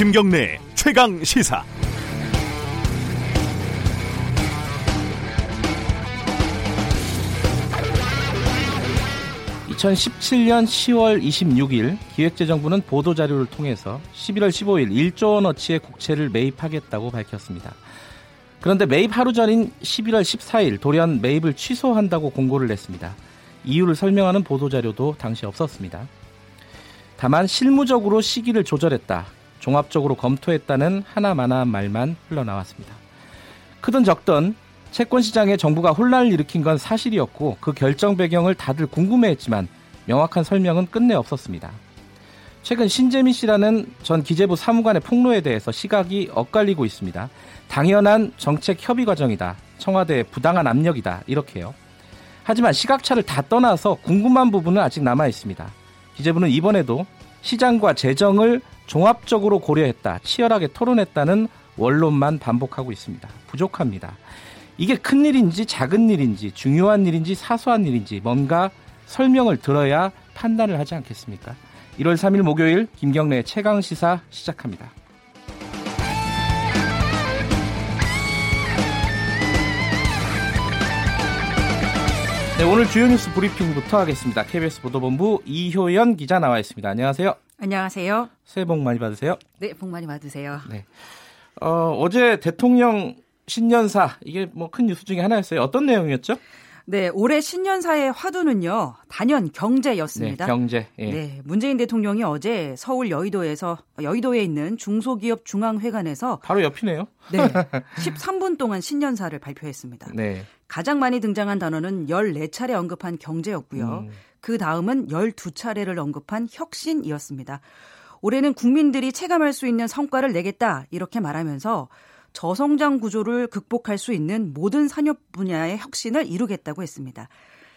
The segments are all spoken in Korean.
김경래 최강 시사. (2017년 10월 26일) 기획재정부는 보도자료를 통해서 (11월 15일) (1조 원어치의 국채를 매입하겠다고 밝혔습니다. 그런데 매입 하루 전인 11월 14일 돌연 매입을 취소한다고 공고를 냈습니다. 이유를 설명하는 보도자료도 당시 없었습니다. 다만 실무적으로 시기를 조절했다. 종합적으로 검토했다는 하나마나한 말만 흘러나왔습니다. 크든 적든 채권 시장에 정부가 혼란을 일으킨 건 사실이었고 그 결정 배경을 다들 궁금해했지만 명확한 설명은 끝내 없었습니다. 최근 신재민 씨라는 전 기재부 사무관의 폭로에 대해서 시각이 엇갈리고 있습니다. 당연한 정책 협의 과정이다. 청와대의 부당한 압력이다. 이렇게요. 하지만 시각차를 다 떠나서 궁금한 부분은 아직 남아 있습니다. 기재부는 이번에도 시장과 재정을 종합적으로 고려했다, 치열하게 토론했다는 원론만 반복하고 있습니다. 부족합니다. 이게 큰 일인지 작은 일인지 중요한 일인지 사소한 일인지 뭔가 설명을 들어야 판단을 하지 않겠습니까? 1월 3일 목요일 김경래 최강 시사 시작합니다. 네, 오늘 주요 뉴스 브리핑부터 하겠습니다. KBS 보도본부 이효연 기자 나와 있습니다. 안녕하세요. 안녕하세요. 새해 복 많이 받으세요. 네, 복 많이 받으세요. 네. 어, 어제 대통령 신년사 이게 뭐 큰 뉴스 중에 하나였어요. 어떤 내용이었죠? 네, 올해 신년사의 화두는요, 단연 경제였습니다. 네, 경제. 예. 네, 문재인 대통령이 어제 서울 여의도에서, 여의도에 있는 중소기업 중앙회관에서. 바로 옆이네요. 네. 13분 동안 신년사를 발표했습니다. 네. 가장 많이 등장한 단어는 14차례 언급한 경제였고요. 음. 그 다음은 12차례를 언급한 혁신이었습니다. 올해는 국민들이 체감할 수 있는 성과를 내겠다, 이렇게 말하면서 저성장 구조를 극복할 수 있는 모든 산업 분야의 혁신을 이루겠다고 했습니다.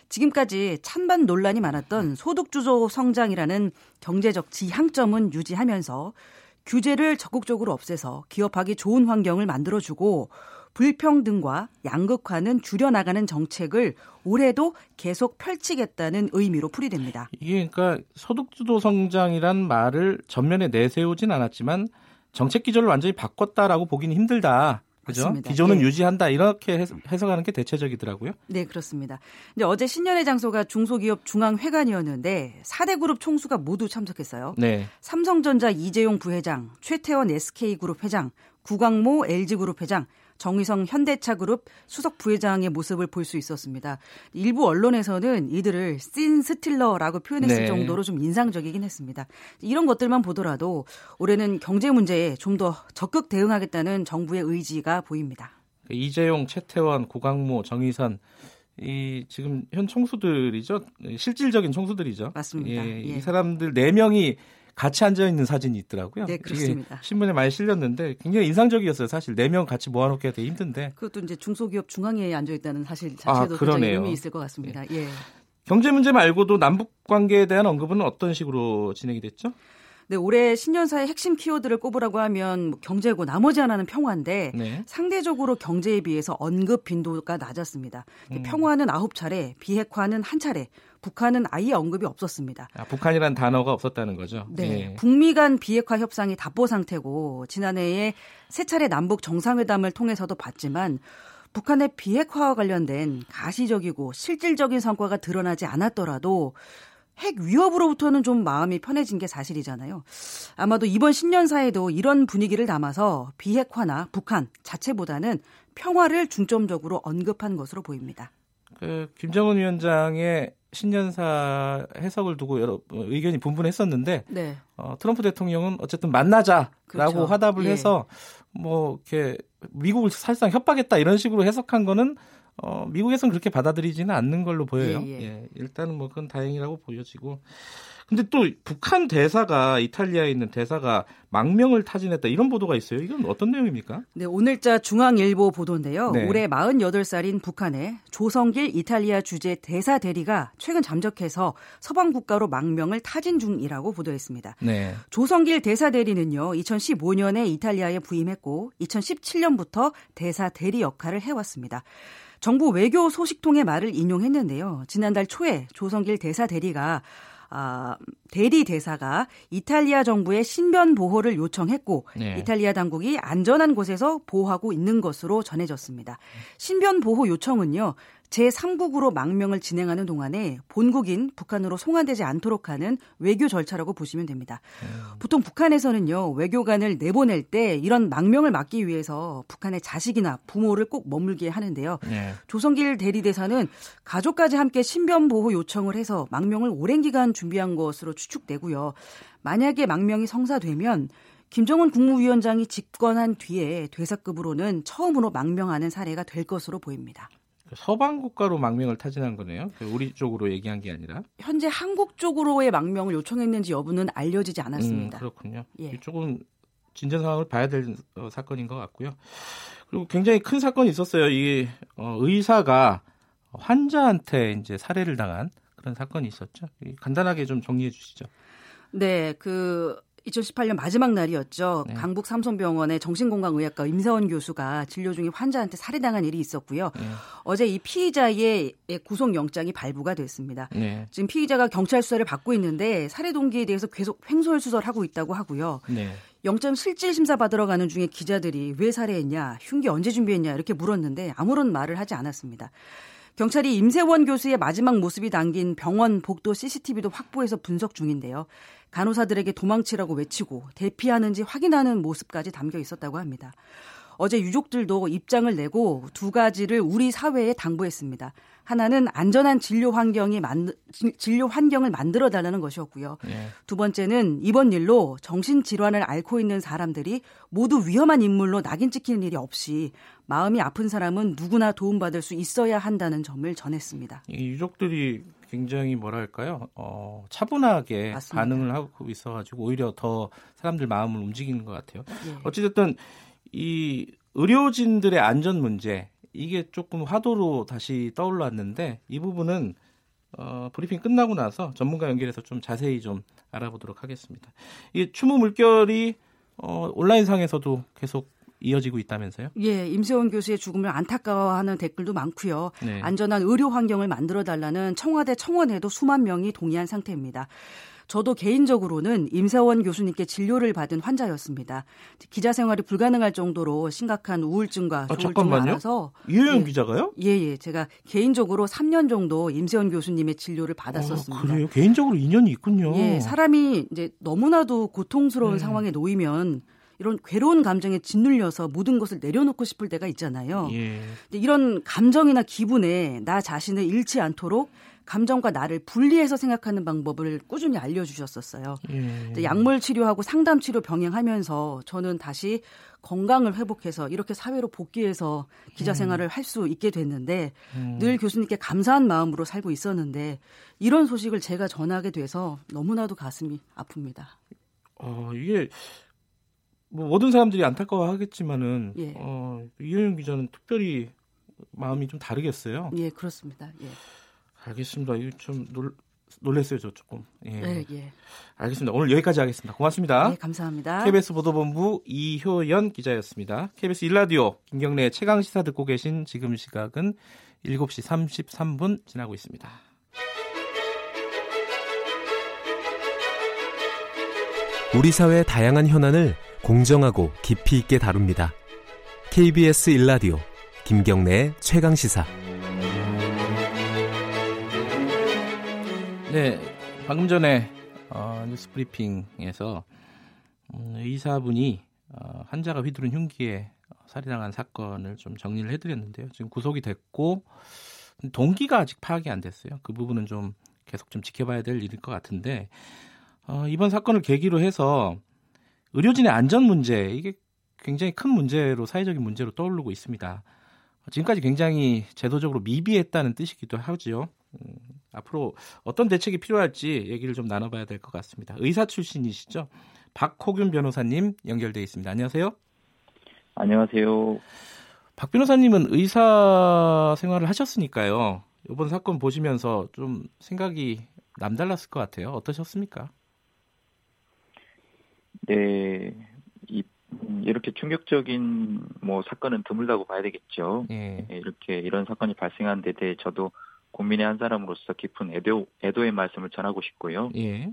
지금까지 찬반 논란이 많았던 소득주도 성장이라는 경제적 지향점은 유지하면서 규제를 적극적으로 없애서 기업하기 좋은 환경을 만들어주고 불평등과 양극화는 줄여나가는 정책을 올해도 계속 펼치겠다는 의미로 풀이됩니다. 이게 그러니까 소득주도 성장이란 말을 전면에 내세우진 않았지만 정책 기조를 완전히 바꿨다라고 보기는 힘들다. 그죠? 맞습니다. 기조는 네. 유지한다 이렇게 해석하는 게 대체적이더라고요. 네, 그렇습니다. 이제 어제 신년의 장소가 중소기업 중앙회관이었는데 4대 그룹 총수가 모두 참석했어요. 네. 삼성전자 이재용 부회장, 최태원 SK그룹 회장, 구광모 LG그룹 회장, 정의성 현대차그룹 수석 부회장의 모습을 볼 수 있었습니다. 일부 언론에서는 이들을 씬 스틸러라고 표현했을 네. 정도로 좀 인상적이긴 했습니다. 이런 것들만 보더라도 올해는 경제 문제에 좀 더 적극 대응하겠다는 정부의 의지가 보입니다. 이재용, 최태원, 고강모, 정의선 이 지금 현 총수들이죠. 실질적인 총수들이죠. 맞습니다. 예, 예. 이 사람들 4명이 같이 앉아 있는 사진이 있더라고요. 네, 그렇습니다. 신문에 많이 실렸는데 굉장히 인상적이었어요. 사실 네 명 같이 모아놓기가 되게 힘든데. 그것도 이제 중소기업 중앙회에 앉아 있다는 사실 자체도 아, 굉장히 의미 있을 것 같습니다. 네. 예. 경제 문제 말고도 남북 관계에 대한 언급은 어떤 식으로 진행이 됐죠? 네, 올해 신년사의 핵심 키워드를 꼽으라고 하면 뭐 경제고 나머지 하나는 평화인데 네. 상대적으로 경제에 비해서 언급 빈도가 낮았습니다. 음. 평화는 아홉 차례, 비핵화는 한 차례, 북한은 아예 언급이 없었습니다. 아, 북한이란 단어가 없었다는 거죠. 네. 네. 북미 간 비핵화 협상이 답보 상태고 지난해에 세 차례 남북 정상회담을 통해서도 봤지만 북한의 비핵화와 관련된 가시적이고 실질적인 성과가 드러나지 않았더라도 핵 위협으로부터는 좀 마음이 편해진 게 사실이잖아요. 아마도 이번 신년사에도 이런 분위기를 담아서 비핵화나 북한 자체보다는 평화를 중점적으로 언급한 것으로 보입니다. 그 김정은 위원장의 신년사 해석을 두고 여러 의견이 분분했었는데 네. 어, 트럼프 대통령은 어쨌든 만나자라고 그렇죠. 화답을 예. 해서 뭐 이렇게 미국을 사실상 협박했다 이런 식으로 해석한 거는 어, 미국에서는 그렇게 받아들이지는 않는 걸로 보여요. 예, 예. 예, 일단은 뭐 그건 다행이라고 보여지고 근데 또 북한 대사가 이탈리아에 있는 대사가 망명을 타진했다 이런 보도가 있어요. 이건 어떤 내용입니까? 네, 오늘자 중앙일보 보도인데요. 네. 올해 48살인 북한의 조성길 이탈리아 주재 대사 대리가 최근 잠적해서 서방 국가로 망명을 타진 중이라고 보도했습니다. 네. 조성길 대사 대리는요. 2015년에 이탈리아에 부임했고 2017년부터 대사 대리 역할을 해왔습니다. 정부 외교 소식통의 말을 인용했는데요. 지난달 초에 조성길 대사 대리가 아, 대리 대사가 이탈리아 정부의 신변 보호를 요청했고 네. 이탈리아 당국이 안전한 곳에서 보호하고 있는 것으로 전해졌습니다. 신변 보호 요청은요. 제3국으로 망명을 진행하는 동안에 본국인 북한으로 송환되지 않도록 하는 외교 절차라고 보시면 됩니다. 음. 보통 북한에서는요, 외교관을 내보낼 때 이런 망명을 막기 위해서 북한의 자식이나 부모를 꼭 머물게 하는데요. 네. 조성길 대리대사는 가족까지 함께 신변보호 요청을 해서 망명을 오랜 기간 준비한 것으로 추측되고요. 만약에 망명이 성사되면 김정은 국무위원장이 집권한 뒤에 대사급으로는 처음으로 망명하는 사례가 될 것으로 보입니다. 서방 국가로 망명을 타진한 거네요. 그 우리 쪽으로 얘기한 게 아니라 현재 한국 쪽으로의 망명을 요청했는지 여부는 알려지지 않았습니다. 음, 그렇군요. 예. 이쪽은 진전 상황을 봐야 될 어, 사건인 것 같고요. 그리고 굉장히 큰 사건이 있었어요. 이 어, 의사가 환자한테 이제 살해를 당한 그런 사건이 있었죠. 간단하게 좀 정리해 주시죠. 네, 그 2018년 마지막 날이었죠. 네. 강북 삼성병원의 정신건강의학과 임세원 교수가 진료 중에 환자한테 살해당한 일이 있었고요. 네. 어제 이 피의자의 구속영장이 발부가 됐습니다. 네. 지금 피의자가 경찰 수사를 받고 있는데 살해 동기에 대해서 계속 횡설수설하고 있다고 하고요. 네. 영장 실질 심사 받으러 가는 중에 기자들이 왜 살해했냐, 흉기 언제 준비했냐 이렇게 물었는데 아무런 말을 하지 않았습니다. 경찰이 임세원 교수의 마지막 모습이 담긴 병원 복도 CCTV도 확보해서 분석 중인데요. 간호사들에게 도망치라고 외치고 대피하는지 확인하는 모습까지 담겨 있었다고 합니다. 어제 유족들도 입장을 내고 두 가지를 우리 사회에 당부했습니다. 하나는 안전한 진료 환경이 만 진료 환경을 만들어 달라는 것이었고요. 예. 두 번째는 이번 일로 정신 질환을 앓고 있는 사람들이 모두 위험한 인물로 낙인 찍히는 일이 없이 마음이 아픈 사람은 누구나 도움받을 수 있어야 한다는 점을 전했습니다. 이 유족들이 굉장히 뭐랄까요? 어, 차분하게 맞습니다. 반응을 하고 있어가지고 오히려 더 사람들 마음을 움직이는 것 같아요. 예. 어찌됐든 이 의료진들의 안전 문제 이게 조금 화두로 다시 떠올랐는데 이 부분은 어, 브리핑 끝나고 나서 전문가 연결해서 좀 자세히 좀 알아보도록 하겠습니다. 이 추모 물결이 어, 온라인상에서도 계속 이어지고 있다면서요? 예, 임세원 교수의 죽음을 안타까워하는 댓글도 많고요. 네. 안전한 의료 환경을 만들어 달라는 청와대 청원에도 수만 명이 동의한 상태입니다. 저도 개인적으로는 임세원 교수님께 진료를 받은 환자였습니다. 기자 생활이 불가능할 정도로 심각한 우울증과 아, 조울증을 알아서 이혜영 예, 기자가요? 예, 예. 제가 개인적으로 3년 정도 임세원 교수님의 진료를 받았었습니다. 아, 그래요? 개인적으로 인연이 있군요. 예, 사람이 이제 너무나도 고통스러운 네. 상황에 놓이면 이런 괴로운 감정에 짓눌려서 모든 것을 내려놓고 싶을 때가 있잖아요. 예. 이런 감정이나 기분에 나 자신을 잃지 않도록 감정과 나를 분리해서 생각하는 방법을 꾸준히 알려주셨었어요. 예. 약물 치료하고 상담 치료 병행하면서 저는 다시 건강을 회복해서 이렇게 사회로 복귀해서 기자 음. 생활을 할수 있게 됐는데 음. 늘 교수님께 감사한 마음으로 살고 있었는데 이런 소식을 제가 전하게 돼서 너무나도 가슴이 아픕니다. 어, 이게 뭐 모든 사람들이 안타까워하겠지만은 예. 어, 이효영 기자는 특별히 마음이 좀 다르겠어요. 예, 그렇습니다. 예. 알겠습니다. 이거 좀 놀, 놀랬어요, 저 조금. 예. 네, 예. 알겠습니다. 오늘 여기까지 하겠습니다. 고맙습니다. 네, 감사합니다. KBS 보도본부 이효연 기자였습니다. KBS 일라디오 김경래 최강 시사 듣고 계신 지금 시각은 7시 33분 지나고 있습니다. 우리 사회의 다양한 현안을 공정하고 깊이 있게 다룹니다. KBS 일라디오 김경래의 최강 시사. 네, 방금 전에 어, 뉴스 브리핑에서 음, 의사분이 어, 환자가 휘두른 흉기에 살해당한 사건을 좀 정리를 해드렸는데요. 지금 구속이 됐고 동기가 아직 파악이 안 됐어요. 그 부분은 좀 계속 좀 지켜봐야 될 일일 것 같은데 어, 이번 사건을 계기로 해서 의료진의 안전 문제 이게 굉장히 큰 문제로 사회적인 문제로 떠오르고 있습니다. 지금까지 굉장히 제도적으로 미비했다는 뜻이기도 하지요. 음, 앞으로 어떤 대책이 필요할지 얘기를 좀 나눠봐야 될 것 같습니다. 의사 출신이시죠? 박호균 변호사님 연결돼 있습니다. 안녕하세요. 안녕하세요. 박 변호사님은 의사 생활을 하셨으니까요. 이번 사건 보시면서 좀 생각이 남달랐을 것 같아요. 어떠셨습니까? 네, 이, 이렇게 충격적인 뭐 사건은 드물다고 봐야 되겠죠. 예. 네, 이렇게 이런 사건이 발생한 데 대해 저도 국민의 한 사람으로서 깊은 애도, 애도의 말씀을 전하고 싶고요. 예.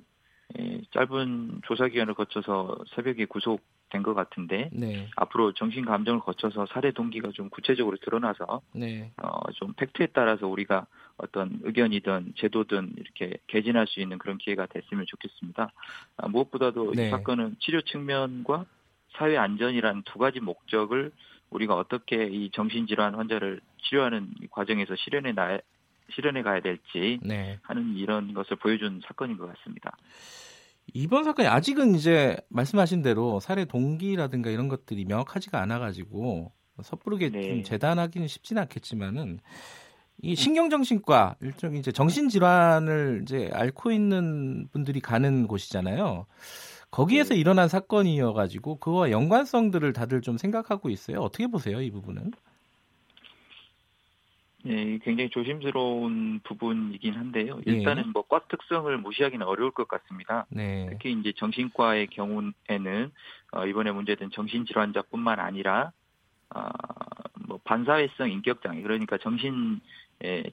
예, 짧은 조사 기간을 거쳐서 새벽에 구속된 것 같은데 네. 앞으로 정신 감정을 거쳐서 살해 동기가 좀 구체적으로 드러나서 네. 어, 좀 팩트에 따라서 우리가 어떤 의견이든 제도든 이렇게 개진할 수 있는 그런 기회가 됐으면 좋겠습니다. 아, 무엇보다도 네. 이 사건은 치료 측면과 사회 안전이란 두 가지 목적을 우리가 어떻게 이 정신질환 환자를 치료하는 과정에서 실현해 나 실현해 가야 될지 네. 하는 이런 것을 보여준 사건인 것 같습니다. 이번 사건이 아직은 이제 말씀하신 대로 살해 동기라든가 이런 것들이 명확하지가 않아가지고 섣부르게 네. 좀 재단하기는 쉽지는 않겠지만은 이 신경정신과 일종 이제 정신질환을 이제 앓고 있는 분들이 가는 곳이잖아요. 거기에서 네. 일어난 사건이어가지고 그와 연관성들을 다들 좀 생각하고 있어요. 어떻게 보세요, 이 부분은? 네, 굉장히 조심스러운 부분이긴 한데요. 예. 일단은 네. 뭐과 특성을 무시하기는 어려울 것 같습니다. 네. 특히 이제 정신과의 경우에는 어, 이번에 문제된 정신질환자뿐만 아니라 어, 뭐 반사회성 인격 장애 그러니까 정신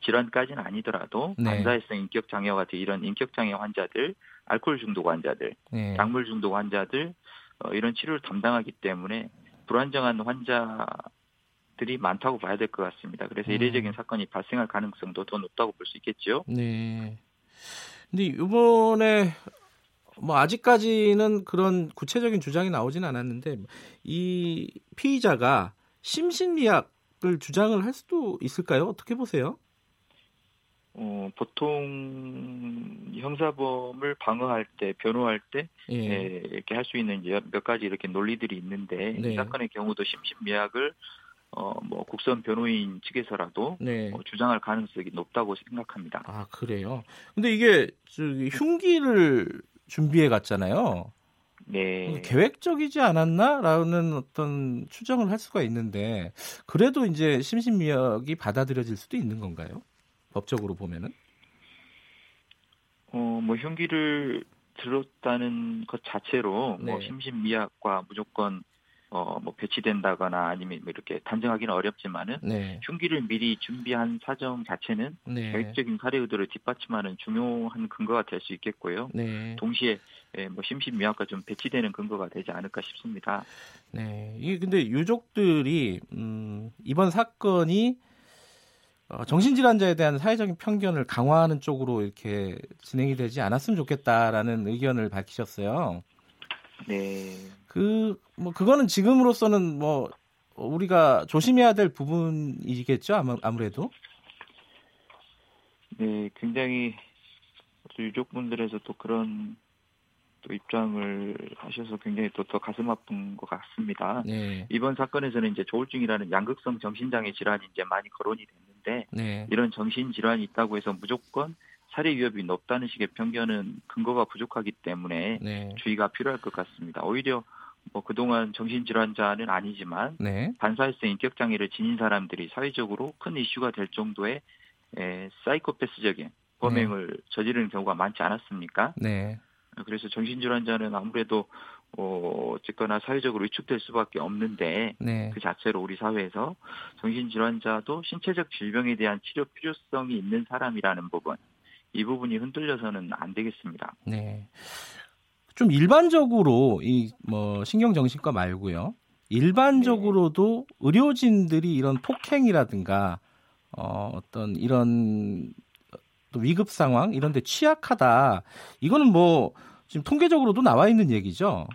질환까지는 아니더라도 네. 반사회성 인격 장애와 같은 이런 인격 장애 환자들, 알코올 중독 환자들, 네. 약물 중독 환자들 어, 이런 치료를 담당하기 때문에 불안정한 환자 들이 많다고 봐야 될 것 같습니다. 그래서 음. 이례적인 사건이 발생할 가능성도 더 높다고 볼 수 있겠죠. 네. 근데 이번에 뭐 아직까지는 그런 구체적인 주장이 나오진 않았는데 이 피의자가 심신미약을 주장을 할 수도 있을까요? 어떻게 보세요? 어, 보통 형사범을 방어할 때, 변호할 때 예. 예, 이렇게 할 수 있는 몇 가지 이렇게 논리들이 있는데 네. 이 사건의 경우도 심신미약을 어, 뭐 국선 변호인 측에서라도 네. 어, 주장할 가능성이 높다고 생각합니다. 아 그래요? 근데 이게 저기 흉기를 준비해 갔잖아요. 네. 계획적이지 않았나라는 어떤 추정을 할 수가 있는데 그래도 이제 심신미약이 받아들여질 수도 있는 건가요? 법적으로 보면은? 어, 뭐 흉기를 들었다는 것 자체로 뭐 네. 뭐 심신미약과 무조건 어, 뭐 배치된다거나 아니면 뭐 이렇게 단정하기는 어렵지만은 네. 흉기를 미리 준비한 사정 자체는 네. 계획적인 살해 의도를 뒷받침하는 중요한 근거가 될 수 있겠고요. 네. 동시에 예, 뭐 심신미약과 좀 배치되는 근거가 되지 않을까 싶습니다. 네, 이게 근데 유족들이 음, 이번 사건이 어, 정신질환자에 대한 사회적인 편견을 강화하는 쪽으로 이렇게 진행이 되지 않았으면 좋겠다라는 의견을 밝히셨어요. 네. 그, 뭐, 그거는 지금으로서는 뭐, 우리가 조심해야 될 부분이겠죠, 아무, 아무래도? 네, 굉장히 유족분들에서 또 그런 또 입장을 하셔서 굉장히 또 더 가슴 아픈 것 같습니다. 네. 이번 사건에서는 이제 조울증이라는 양극성 정신장애 질환이 이제 많이 거론이 됐는데 네. 이런 정신 질환이 있다고 해서 무조건 살해 위협이 높다는 식의 편견은 근거가 부족하기 때문에 네. 주의가 필요할 것 같습니다. 오히려 뭐 그동안 정신질환자는 아니지만 네. 반사회성 인격장애를 지닌 사람들이 사회적으로 큰 이슈가 될 정도의 에, 사이코패스적인 범행을 네. 저지르는 경우가 많지 않았습니까? 네. 그래서 정신질환자는 아무래도 어, 어쨌거나 사회적으로 위축될 수밖에 없는데 네. 그 자체로 우리 사회에서 정신질환자도 신체적 질병에 대한 치료 필요성이 있는 사람이라는 부분 이 부분이 흔들려서는 안 되겠습니다. 네. 좀 일반적으로 이 뭐 신경정신과 말고요. 일반적으로도 네. 의료진들이 이런 폭행이라든가 어, 어떤 이런 또 위급 상황 이런 데 취약하다. 이거는 뭐 지금 통계적으로도 나와 있는 얘기죠.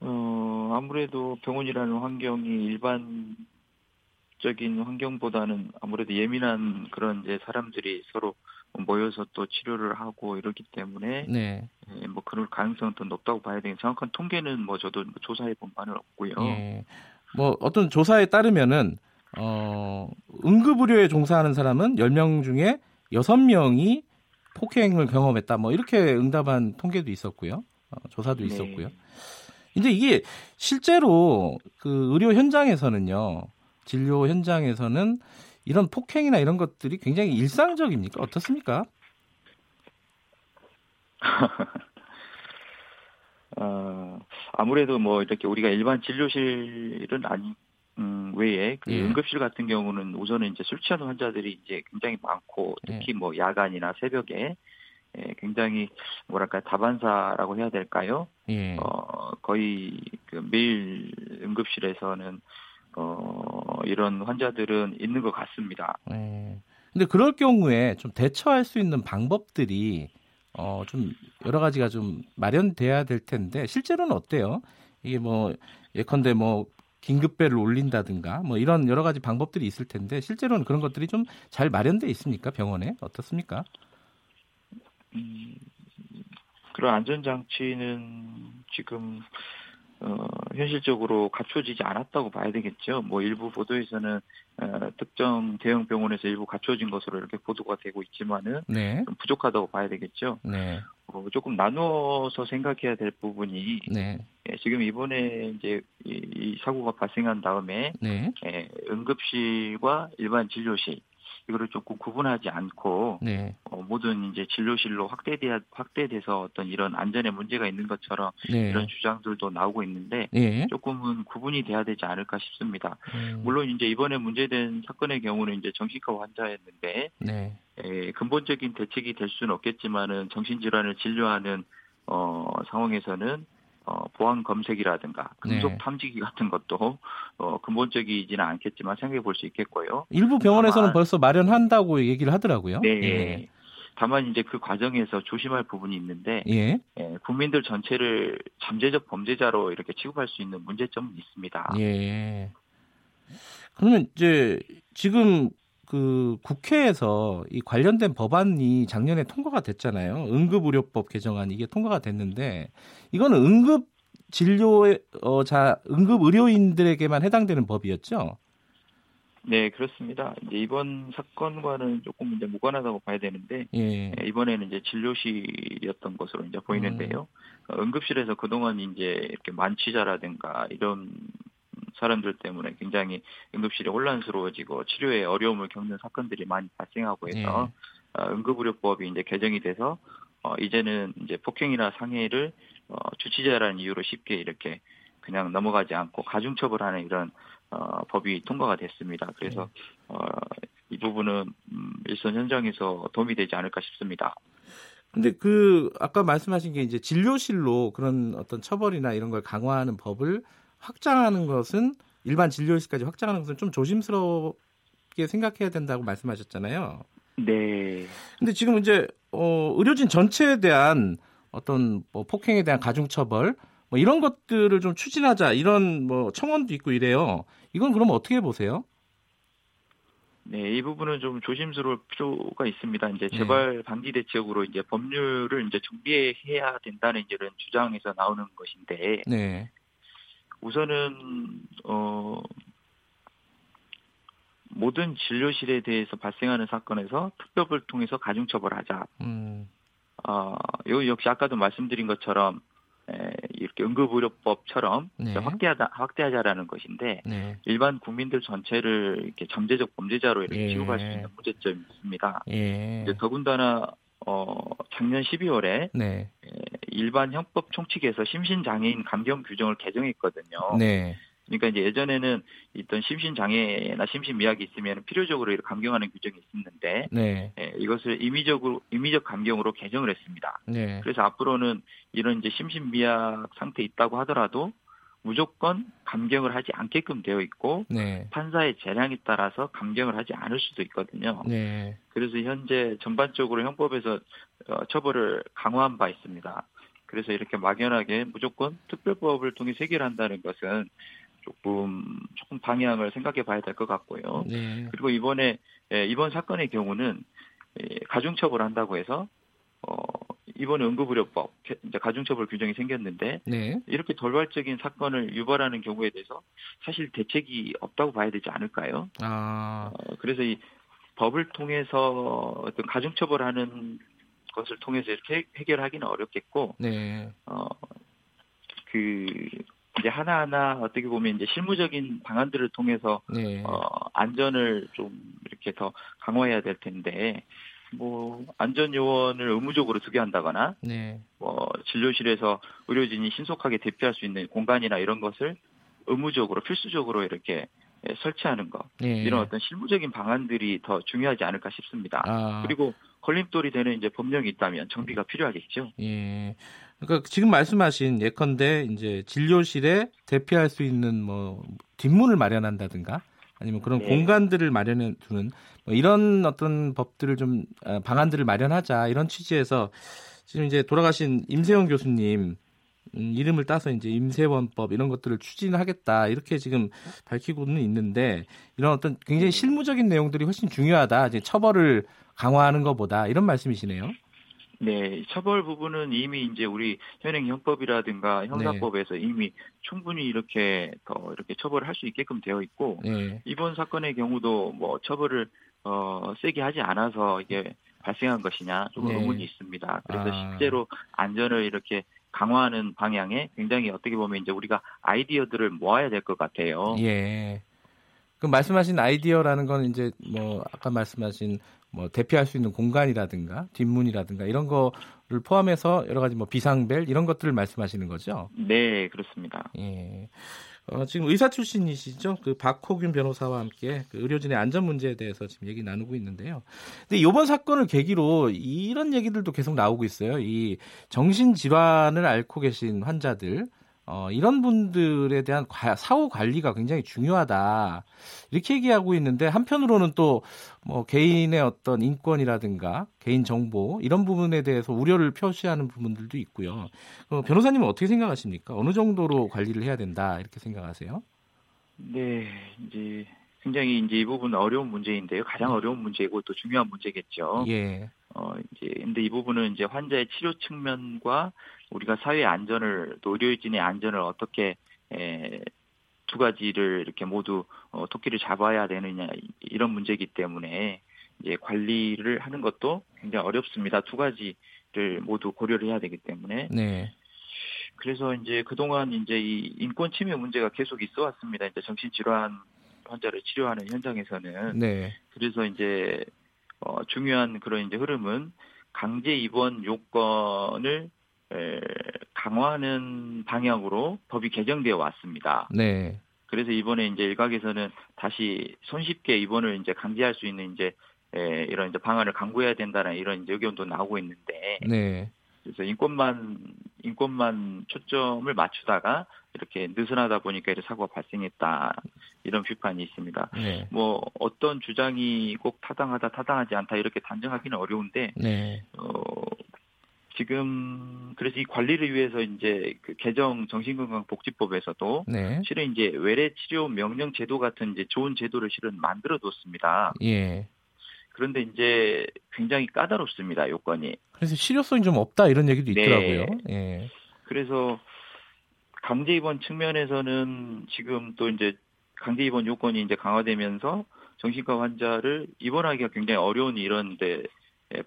어, 아무래도 병원이라는 환경이 일반 적인 환경보다는 아무래도 예민한 그런 이제 사람들이 서로 모여서 또 치료를 하고 이러기 때문에 네. 예, 뭐 그럴 가능성은 더 높다고 봐야 되는 정확한 통계는 뭐 저도 조사해 본 바는 없고요. 예. 뭐 어떤 조사에 따르면은 어 응급 의료에 종사하는 사람은 10명 중에 6명이 폭행을 경험했다. 뭐 이렇게 응답한 통계도 있었고요. 어, 조사도 네. 있었고요. 근데 이게 실제로 그 의료 현장에서는요. 진료 현장에서는 이런 폭행이나 이런 것들이 굉장히 일상적입니까? 어떻습니까? 어, 아무래도 뭐 이렇게 우리가 일반 진료실은 아니 음, 외에 그 예. 응급실 같은 경우는 우선은 이제 술 취한 환자들이 이제 굉장히 많고 특히 예. 뭐 야간이나 새벽에 예, 굉장히 뭐랄까 다반사라고 해야 될까요? 예. 어, 거의 그 매일 응급실에서는 어, 이런 환자들은 있는 것 같습니다. 예. 근데 그럴 경우에 좀 대처할 수 있는 방법들이 어, 좀 여러 가지가 좀 마련돼야 될 텐데 실제로는 어때요? 이게 뭐 예컨대 뭐 긴급배를 올린다든가 뭐 이런 여러 가지 방법들이 있을 텐데 실제로는 그런 것들이 좀 잘 마련돼 있습니까 병원에 어떻습니까? 음, 그런 안전 장치는 지금 어, 현실적으로 갖춰지지 않았다고 봐야 되겠죠. 뭐 일부 보도에서는 어, 특정 대형 병원에서 일부 갖춰진 것으로 이렇게 보도가 되고 있지만은 네. 좀 부족하다고 봐야 되겠죠. 네. 어, 조금 나누어서 생각해야 될 부분이 네. 예, 지금 이번에 이제 이, 이, 사고가 발생한 다음에 네. 예, 응급실과 일반 진료실 이거를 조금 구분하지 않고 네. 어, 모든 이제 진료실로 확대돼 확대돼서 어떤 이런 안전에 문제가 있는 것처럼 네. 이런 주장들도 나오고 있는데 네. 조금은 구분이 돼야 되지 않을까 싶습니다. 음. 물론 이제 이번에 문제된 사건의 경우는 이제 정신과 환자였는데 네. 에, 근본적인 대책이 될 수는 없겠지만은 정신질환을 진료하는 어, 상황에서는 어, 보안 검색이라든가 금속 네. 탐지기 같은 것도 어, 근본적이지는 않겠지만 생각해 볼 수 있겠고요. 일부 병원에서는 다만, 벌써 마련한다고 얘기를 하더라고요. 네. 예. 다만 이제 그 과정에서 조심할 부분이 있는데 예. 예, 국민들 전체를 잠재적 범죄자로 이렇게 취급할 수 있는 문제점은 있습니다. 예. 그러면 이제 지금 그 국회에서 이 관련된 법안이 작년에 통과가 됐잖아요. 응급의료법 개정안 이게 통과가 됐는데 이거는 응급 진료에 어, 자 응급 의료인들에게만 해당되는 법이었죠. 네, 그렇습니다. 이제 이번 사건과는 조금 이제 무관하다고 봐야 되는데 예. 예 이번에는 이제 진료실이었던 것으로 이제 보이는데요. 음. 응급실에서 그동안 이제 이렇게 만취자라든가 이런 사람들 때문에 굉장히 응급실이 혼란스러워지고 치료에 어려움을 겪는 사건들이 많이 발생하고 해서 네. 어, 응급의료법이 이제 개정이 돼서 어, 이제는 이제 폭행이나 상해를 어, 주치자라는 이유로 쉽게 이렇게 그냥 넘어가지 않고 가중처벌하는 이런 어, 법이 통과가 됐습니다. 그래서 네. 어, 이 부분은 음, 일선 현장에서 도움이 되지 않을까 싶습니다. 근데 그 아까 말씀하신 게 이제 진료실로 그런 어떤 처벌이나 이런 걸 강화하는 법을 확장하는 것은 일반 진료실까지 확장하는 것은 좀 조심스럽게 생각해야 된다고 말씀하셨잖아요. 네. 근데 지금 이제 어, 의료진 전체에 대한 어떤 뭐 폭행에 대한 가중 처벌 뭐 이런 것들을 좀 추진하자 이런 뭐 청원도 있고 이래요. 이건 그럼 어떻게 보세요? 네, 이 부분은 좀 조심스러울 필요가 있습니다. 이제 네. 재발 방지 대책으로 이제 법률을 이제 정비해야 된다는 이런 주장에서 나오는 것인데, 네. 우선은 어 모든 진료실에 대해서 발생하는 사건에서 특별을 통해서 가중 처벌하자. 음. 어, 요 역시 아까도 말씀드린 것처럼 에, 이렇게 응급의료법처럼 네. 확대하자 확대하자라는 것인데 네. 일반 국민들 전체를 이렇게 잠재적 범죄자로 이렇게 예. 취급할 수 있는 문제점이 있습니다. 예. 이제 더군다나 어, 작년 12월에 네. 일반 형법 총칙에서 심신장애인 감경 규정을 개정했거든요. 네. 그러니까 이제 예전에는 있던 심신장애나 심신미약이 있으면 필요적으로 이렇게 감경하는 규정이 있었는데 네. 예, 이것을 임의적으로 임의적 감경으로 개정을 했습니다. 네. 그래서 앞으로는 이런 이제 심신미약 상태 있다고 하더라도 무조건 감경을 하지 않게끔 되어 있고 네. 판사의 재량에 따라서 감경을 하지 않을 수도 있거든요. 네. 그래서 현재 전반적으로 형법에서 어, 처벌을 강화한 바 있습니다. 그래서 이렇게 막연하게 무조건 특별법을 통해 해결 한다는 것은 조금 조금 방향을 생각해 봐야 될 것 같고요. 네. 그리고 이번에 예, 이번 사건의 경우는 예, 가중처벌 한다고 해서 어 이번에 응급의료법 이제 가중처벌 규정이 생겼는데 네. 이렇게 돌발적인 사건을 유발하는 경우에 대해서 사실 대책이 없다고 봐야 되지 않을까요? 아. 어, 그래서 이 법을 통해서 어떤 가중처벌하는 것을 통해서 이렇게 해결하기는 어렵겠고, 네. 어그 이제 하나하나 어떻게 보면 이제 실무적인 방안들을 통해서 네. 어 안전을 좀 이렇게 더 강화해야 될 텐데 뭐 안전 요원을 의무적으로 두게 한다거나 네. 뭐 진료실에서 의료진이 신속하게 대피할 수 있는 공간이나 이런 것을 의무적으로 필수적으로 이렇게 설치하는 것 예. 이런 어떤 실무적인 방안들이 더 중요하지 않을까 싶습니다. 아. 그리고 걸림돌이 되는 이제 법령이 있다면 정비가 필요하겠죠. 예. 그러니까 지금 말씀하신 예컨대 이제 진료실에 대피할 수 있는 뭐 뒷문을 마련한다든가 아니면 그런 네. 공간들을 마련해 두는 뭐 이런 어떤 법들을 좀 아, 방안들을 마련하자 이런 취지에서 지금 이제 돌아가신 임세영 교수님 음, 이름을 따서 이제 임세원법 이런 것들을 추진하겠다 이렇게 지금 밝히고는 있는데 이런 어떤 굉장히 실무적인 내용들이 훨씬 중요하다. 이제 처벌을 강화하는 것보다 이런 말씀이시네요. 네, 처벌 부분은 이미 이제 우리 현행 형법이라든가 형사법에서 네. 이미 충분히 이렇게 더 이렇게 처벌을 할 수 있게끔 되어 있고 네. 이번 사건의 경우도 뭐 처벌을 어 세게 하지 않아서 이게 발생한 것이냐 좀 네. 의문이 있습니다. 그래서 아. 실제로 안전을 이렇게 강화하는 방향에 굉장히 어떻게 보면 이제 우리가 아이디어들을 모아야 될 것 같아요. 예. 그 말씀하신 아이디어라는 건 이제 뭐 아까 말씀하신 뭐 대피할 수 있는 공간이라든가 뒷문이라든가 이런 거를 포함해서 여러 가지 뭐 비상벨 이런 것들을 말씀하시는 거죠? 네, 그렇습니다. 예. 어, 지금 의사 출신이시죠? 그 박호균 변호사와 함께 그 의료진의 안전 문제에 대해서 지금 얘기 나누고 있는데요. 근데 이번 사건을 계기로 이런 얘기들도 계속 나오고 있어요. 이 정신 질환을 앓고 계신 환자들 어, 이런 분들에 대한 사후 관리가 굉장히 중요하다. 이렇게 얘기하고 있는데 한편으로는 또 뭐 개인의 어떤 인권이라든가 개인 정보 이런 부분에 대해서 우려를 표시하는 부분들도 있고요. 어, 변호사님은 어떻게 생각하십니까? 어느 정도로 관리를 해야 된다 이렇게 생각하세요? 네, 이제 굉장히 이제 이 부분은 어려운 문제인데요. 가장 어려운 문제이고 또 중요한 문제겠죠. 예. 어, 이제 근데 이 부분은 이제 환자의 치료 측면과 우리가 사회 안전을 또 의료진의 안전을 어떻게 에, 두 가지를 이렇게 모두 어, 토끼를 잡아야 되느냐 이런 문제이기 때문에 이제 관리를 하는 것도 굉장히 어렵습니다. 두 가지를 모두 고려를 해야 되기 때문에. 네. 그래서 이제 그동안 이제 이 인권 침해 문제가 계속 있어 왔습니다. 이제 정신질환 환자를 치료하는 현장에서는. 네. 그래서 이제 어, 중요한 그런 이제 흐름은 강제 입원 요건을 에, 강화하는 방향으로 법이 개정되어 왔습니다. 네. 그래서 이번에 이제 일각에서는 다시 손쉽게 입원을 이제 강제할 수 있는 이제 에, 이런 이제 방안을 강구해야 된다는 이런 이제 의견도 나오고 있는데. 네. 그래서 인권만 인권만 초점을 맞추다가 이렇게 느슨하다 보니까 이런 사고가 발생했다 이런 비판이 있습니다. 네. 뭐 어떤 주장이 꼭 타당하다 타당하지 않다 이렇게 단정하기는 어려운데 네. 어, 지금 그래서 이 관리를 위해서 이제 그 개정 정신건강복지법에서도 네. 실은 이제 외래 치료 명령 제도 같은 이제 좋은 제도를 실은 만들어 뒀습니다. 예. 그런데 이제 굉장히 까다롭습니다 요건이. 그래서 실효성이 좀 없다 이런 얘기도 네. 있더라고요. 네. 예. 그래서 강제 입원 측면에서는 지금 또 이제 강제 입원 요건이 이제 강화되면서 정신과 환자를 입원하기가 굉장히 어려운 이런 데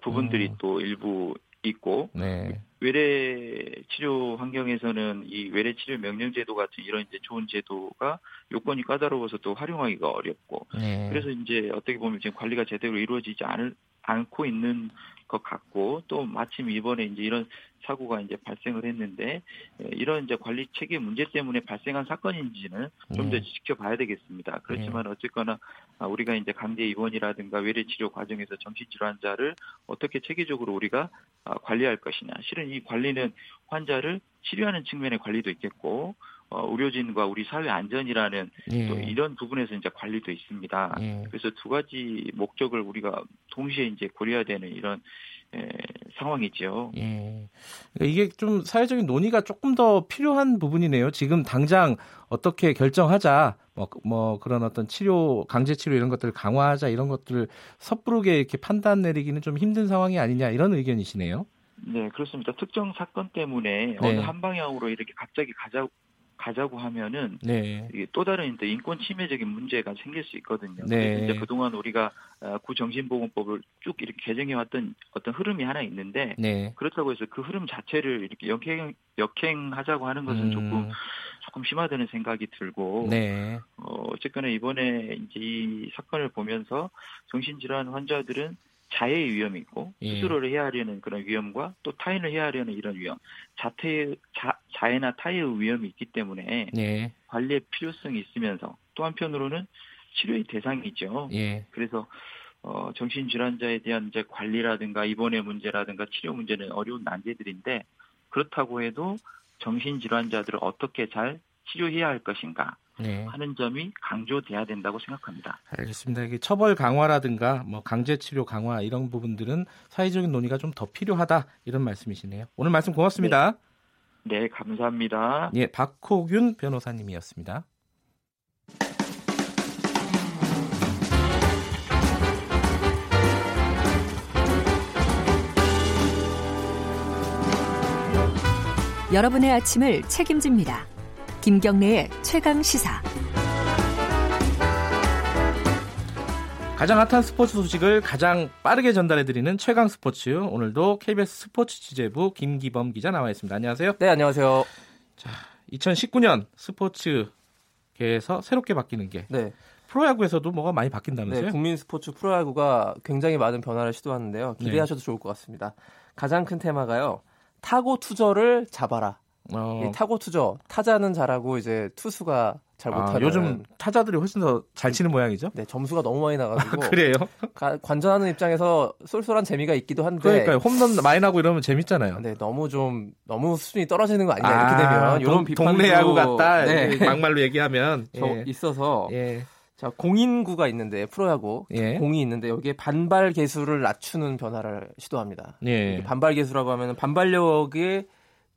부분들이 음. 또 일부 있고 네. 외래 치료 환경에서는 이 외래 치료 명령 제도 같은 이런 이제 좋은 제도가 요건이 까다로워서 또 활용하기가 어렵고 네. 그래서 이제 어떻게 보면 지금 관리가 제대로 이루어지지 않을 않고 있는 것 같고 또 마침 이번에 이제 이런 사고가 이제 발생을 했는데 예, 이런 이제 관리 체계 문제 때문에 발생한 사건인지는 좀더 네. 지켜봐야 되겠습니다. 그렇지만 네. 어쨌거나 아, 우리가 이제 강제 입원이라든가 외래 치료 과정에서 정신질환자를 어떻게 체계적으로 우리가 아, 관리할 것이냐. 실은 이 관리는 환자를 치료하는 측면의 관리도 있겠고 어, 의료진과 우리 사회 안전이라는 예. 또 이런 부분에서 이제 관리도 있습니다. 예. 그래서 두 가지 목적을 우리가 동시에 이제 고려해야 되는 이런 에, 상황이죠. 예. 그러니까 이게 좀 사회적인 논의가 조금 더 필요한 부분이네요. 지금 당장 어떻게 결정하자, 뭐, 뭐 그런 어떤 치료, 강제 치료 이런 것들을 강화하자 이런 것들을 섣부르게 이렇게 판단 내리기는 좀 힘든 상황이 아니냐 이런 의견이시네요. 네, 그렇습니다. 특정 사건 때문에 네. 어느 한 방향으로 이렇게 갑자기 가자 가자고 하면은 네. 이게 또 다른 이제 인권 침해적인 문제가 생길 수 있거든요. 네. 이제 그동안 우리가 어, 구정신보건법을 쭉 이렇게 개정해 왔던 어떤 흐름이 하나 있는데 네. 그렇다고 해서 그 흐름 자체를 이렇게 역행 역행하자고 하는 것은 음. 조금 조금 심하다는 생각이 들고 네. 어, 어쨌거나 이번에 이제 이 사건을 보면서 정신질환 환자들은 자해의 위험이 있고 예. 스스로를 해하려는 그런 위험과 또 타인을 해하려는 이런 위험, 자태 자, 자해나 타해의 위험이 있기 때문에 예. 관리의 필요성이 있으면서 또 한편으로는 치료의 대상이죠. 예. 그래서 어, 정신질환자에 대한 이제 관리라든가 입원의 문제라든가 치료 문제는 어려운 난제들인데 그렇다고 해도 정신질환자들을 어떻게 잘 치료해야 할 것인가 네. 하는 점이 강조돼야 된다고 생각합니다. 알겠습니다. 이게 처벌 강화라든가 뭐 강제 치료 강화 이런 부분들은 사회적인 논의가 좀 더 필요하다 이런 말씀이시네요. 오늘 말씀 고맙습니다. 네, 네 감사합니다. 예, 박호균 변호사님이었습니다. 여러분의 아침을 책임집니다. 김경래의 최강 시사. 가장 핫한 스포츠 소식을 가장 빠르게 전달해드리는 최강 스포츠. 오늘도 KBS 스포츠 취재부 김기범 기자 나와 있습니다. 안녕하세요. 네, 안녕하세요. 자, 2019년 스포츠계에서 새롭게 바뀌는 게 네. 프로야구에서도 뭐가 많이 바뀐다면서요? 네, 국민 스포츠 프로야구가 굉장히 많은 변화를 시도하는데요. 기대하셔도 네. 좋을 것 같습니다. 가장 큰 테마가요. 타고 투저를 잡아라. 어. 타고 투저 타자는 잘하고 이제 투수가 잘 못하는 아, 요즘 타자들이 훨씬 더 잘 치는 모양이죠? 네 점수가 너무 많이 나가지고 아, 그래요? 가, 관전하는 입장에서 쏠쏠한 재미가 있기도 한데 그러니까 홈런 많이 나고 이러면 재밌잖아요. 네 너무 좀 너무 수준이 떨어지는 거 아니냐 아, 이렇게 되면 이런 비판도 동네 야구 같다 네. 막말로 얘기하면 예. 있어서 예. 자 공인구가 있는데 프로야구 예. 공이 있는데 여기에 반발 개수를 낮추는 변화를 시도합니다. 예. 반발 개수라고 하면 반발력이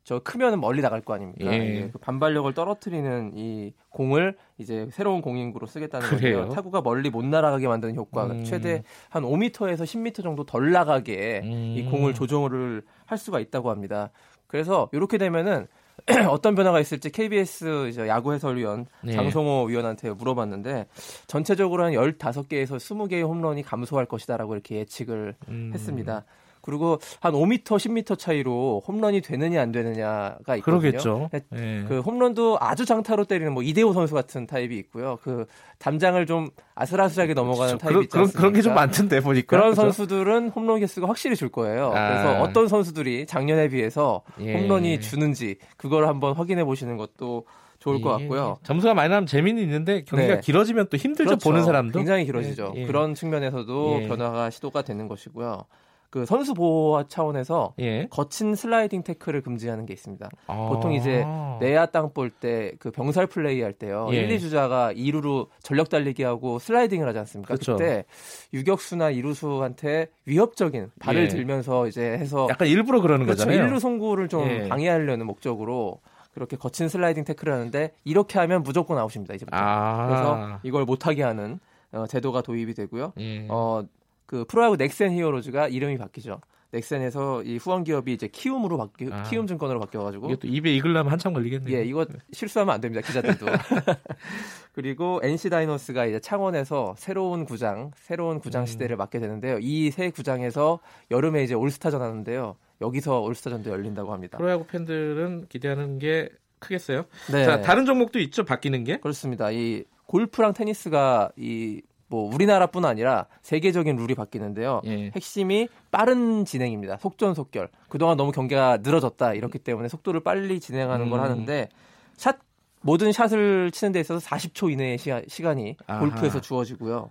저 크면은 멀리 나갈 거 아닙니까? 예. 그 반발력을 떨어뜨리는 이 공을 이제 새로운 공인구로 쓰겠다는 거예요. 타구가 멀리 못 날아가게 만드는 효과가 음. 최대 한 5m에서 10m 정도 덜 나가게 음. 이 공을 조정을 할 수가 있다고 합니다. 그래서 이렇게 되면은 어떤 변화가 있을지 KBS 이제 야구 해설위원 네. 장성호 위원한테 물어봤는데 전체적으로 한 15개에서 20개의 홈런이 감소할 것이다라고 이렇게 예측을 음. 했습니다. 그리고 한 5m, 10m 차이로 홈런이 되느냐 안 되느냐가 있거든요. 그러겠죠. 네. 그 홈런도 아주 장타로 때리는 뭐 이대호 선수 같은 타입이 있고요. 그 담장을 좀 아슬아슬하게 넘어가는 그렇죠. 타입이 않습니까? 그런 게 좀 많던데 보니까. 그런 그렇죠? 선수들은 홈런 개수가 확실히 줄 거예요. 아. 그래서 어떤 선수들이 작년에 비해서 예. 홈런이 주는지 그걸 한번 확인해 보시는 것도 좋을 예. 것 같고요. 점수가 많이 나면 재미는 있는데 경기가 네. 길어지면 또 힘들죠 그렇죠. 보는 사람도. 굉장히 길어지죠. 예. 그런 측면에서도 예. 변화가 시도가 되는 것이고요. 그 선수 보호 차원에서 예. 거친 슬라이딩 태클을 금지하는 게 있습니다. 아~ 보통 이제 내야 땅볼 때 그 병살 플레이 할 때요. 예. 1, 2주자가 2루로 전력 달리기 하고 슬라이딩을 하지 않습니까? 그쵸. 그때 유격수나 이루수한테 위협적인 발을 예. 들면서 이제 해서 약간 일부러 그러는 그렇죠. 거잖아요. 1루 송구를 좀 예. 방해하려는 목적으로 그렇게 거친 슬라이딩 태클을 하는데 이렇게 하면 무조건 아웃입니다. 이제부터. 아~ 그래서 이걸 못하게 하는 어, 제도가 도입이 되고요. 예. 어, 그 프로야구 넥센 히어로즈가 이름이 바뀌죠. 넥센에서 이 후원 기업이 이제 키움으로 바뀌 아, 키움 증권으로 바뀌어가지고 이게 또 입에 익으려면 한참 걸리겠네요. 예, 이거 실수하면 안 됩니다 기자들도. 그리고 NC 다이노스가 이제 창원에서 새로운 구장, 새로운 구장 음. 시대를 맞게 되는데요. 이 새 구장에서 여름에 이제 올스타전 하는데요. 여기서 올스타전도 열린다고 합니다. 프로야구 팬들은 기대하는 게 크겠어요. 네. 자, 다른 종목도 있죠, 바뀌는 게? 그렇습니다. 이 골프랑 테니스가 이 뭐 우리나라뿐 아니라 세계적인 룰이 바뀌는데요. 예. 핵심이 빠른 진행입니다. 속전속결. 그동안 너무 경기가 늘어졌다 이렇기 때문에 속도를 빨리 진행하는 음. 걸 하는데 샷 모든 샷을 치는 데 있어서 40초 이내의 시간, 시간이 아하. 골프에서 주어지고요.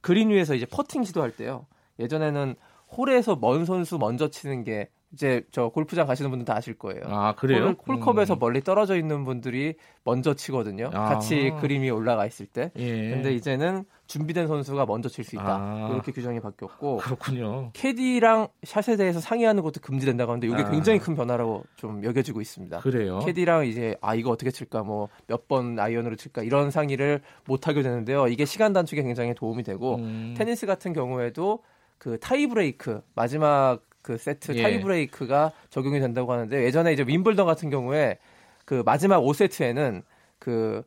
그린 위에서 이제 퍼팅 시도할 때요. 예전에는 홀에서 먼 선수 먼저 치는 게 이제 저 골프장 가시는 분들 다 아실 거예요. 아 그래요? 홀, 컵에서 음. 멀리 떨어져 있는 분들이 먼저 치거든요. 아. 같이 그린 위 올라가 있을 때. 예. 근데 이제는 준비된 선수가 먼저 칠 수 있다. 아. 이렇게 규정이 바뀌었고. 그렇군요. 캐디랑 샷에 대해서 상의하는 것도 금지된다고 하는데 이게 아. 굉장히 큰 변화라고 좀 여겨지고 있습니다. 그래요. 캐디랑 이제 아 이거 어떻게 칠까 뭐 몇 번 아이언으로 칠까 이런 상의를 못 하게 되는데요. 이게 시간 단축에 굉장히 도움이 되고 음. 테니스 같은 경우에도 그 타이 브레이크 마지막 그 세트 예. 타이 브레이크가 적용이 된다고 하는데 예전에 이제 윈블던 같은 경우에 그 마지막 5세트에는 그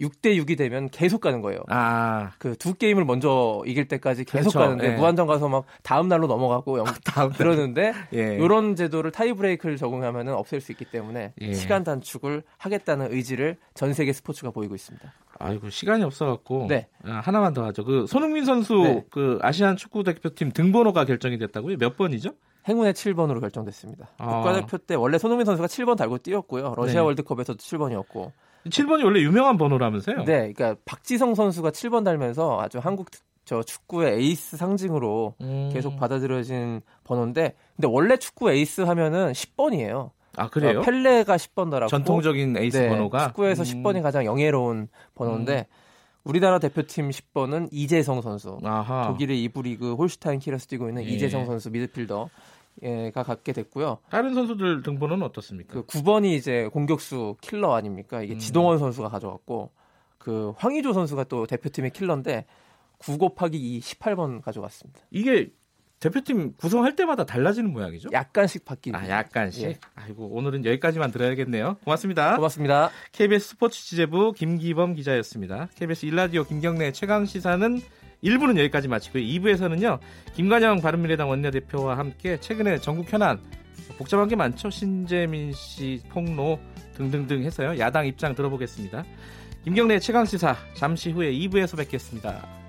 6대 6이 되면 계속 가는 거예요. 아. 그 두 게임을 먼저 이길 때까지 계속 그렇죠. 가는데 예. 무한정 가서 막 다음 날로 넘어가고 영, 다음 그러는데 예. 이런 제도를 타이 브레이크를 적용하면은 없앨 수 있기 때문에 예. 시간 단축을 하겠다는 의지를 전 세계 스포츠가 보이고 있습니다. 아이고 시간이 없어 갖고 네. 아, 하나만 더 하죠. 그 손흥민 선수 네. 그 아시안 축구 대표팀 등번호가 결정이 됐다고요? 몇 번이죠? 행운의 7번으로 결정됐습니다. 아. 국가대표 때 원래 손흥민 선수가 7번 달고 뛰었고요. 러시아 네. 월드컵에서도 7번이었고 7번이 원래 유명한 번호라면서요? 네, 그러니까 박지성 선수가 7번 달면서 아주 한국 저 축구의 에이스 상징으로 음. 계속 받아들여진 번호인데 근데 원래 축구 에이스 하면은 10번이에요. 아 그래요? 어, 펠레가 10번 달았고 전통적인 에이스 네, 번호가 축구에서 음. 10번이 가장 영예로운 번호인데 음. 우리나라 대표팀 10번은 이재성 선수. 아하. 독일의 이부 리그 홀슈타인 킬에서 뛰고 있는 예. 이재성 선수 미드필더. 가 갖게 됐고요. 다른 선수들 등번호는 어떻습니까? 그 9번이 이제 공격수 킬러 아닙니까? 이게 음. 지동원 선수가 가져갔고 그 황의조 선수가 또 대표팀의 킬러인데 9 곱하기 2 18번 가져갔습니다. 이게 대표팀 구성할 때마다 달라지는 모양이죠? 약간씩 바뀌는. 아, 약간씩. 예. 아이고, 오늘은 여기까지만 들어야겠네요. 고맙습니다. 고맙습니다. KBS 스포츠 취재부 김기범 기자였습니다. KBS 일라디오 김경래 최강 시사는 1부는 여기까지 마치고요. 2부에서는요. 김관영 바른미래당 원내대표와 함께 최근에 전국 현안 복잡한 게 많죠. 신재민 씨 폭로 등등등 해서요. 야당 입장 들어보겠습니다. 김경래 최강 시사 잠시 후에 2부에서 뵙겠습니다.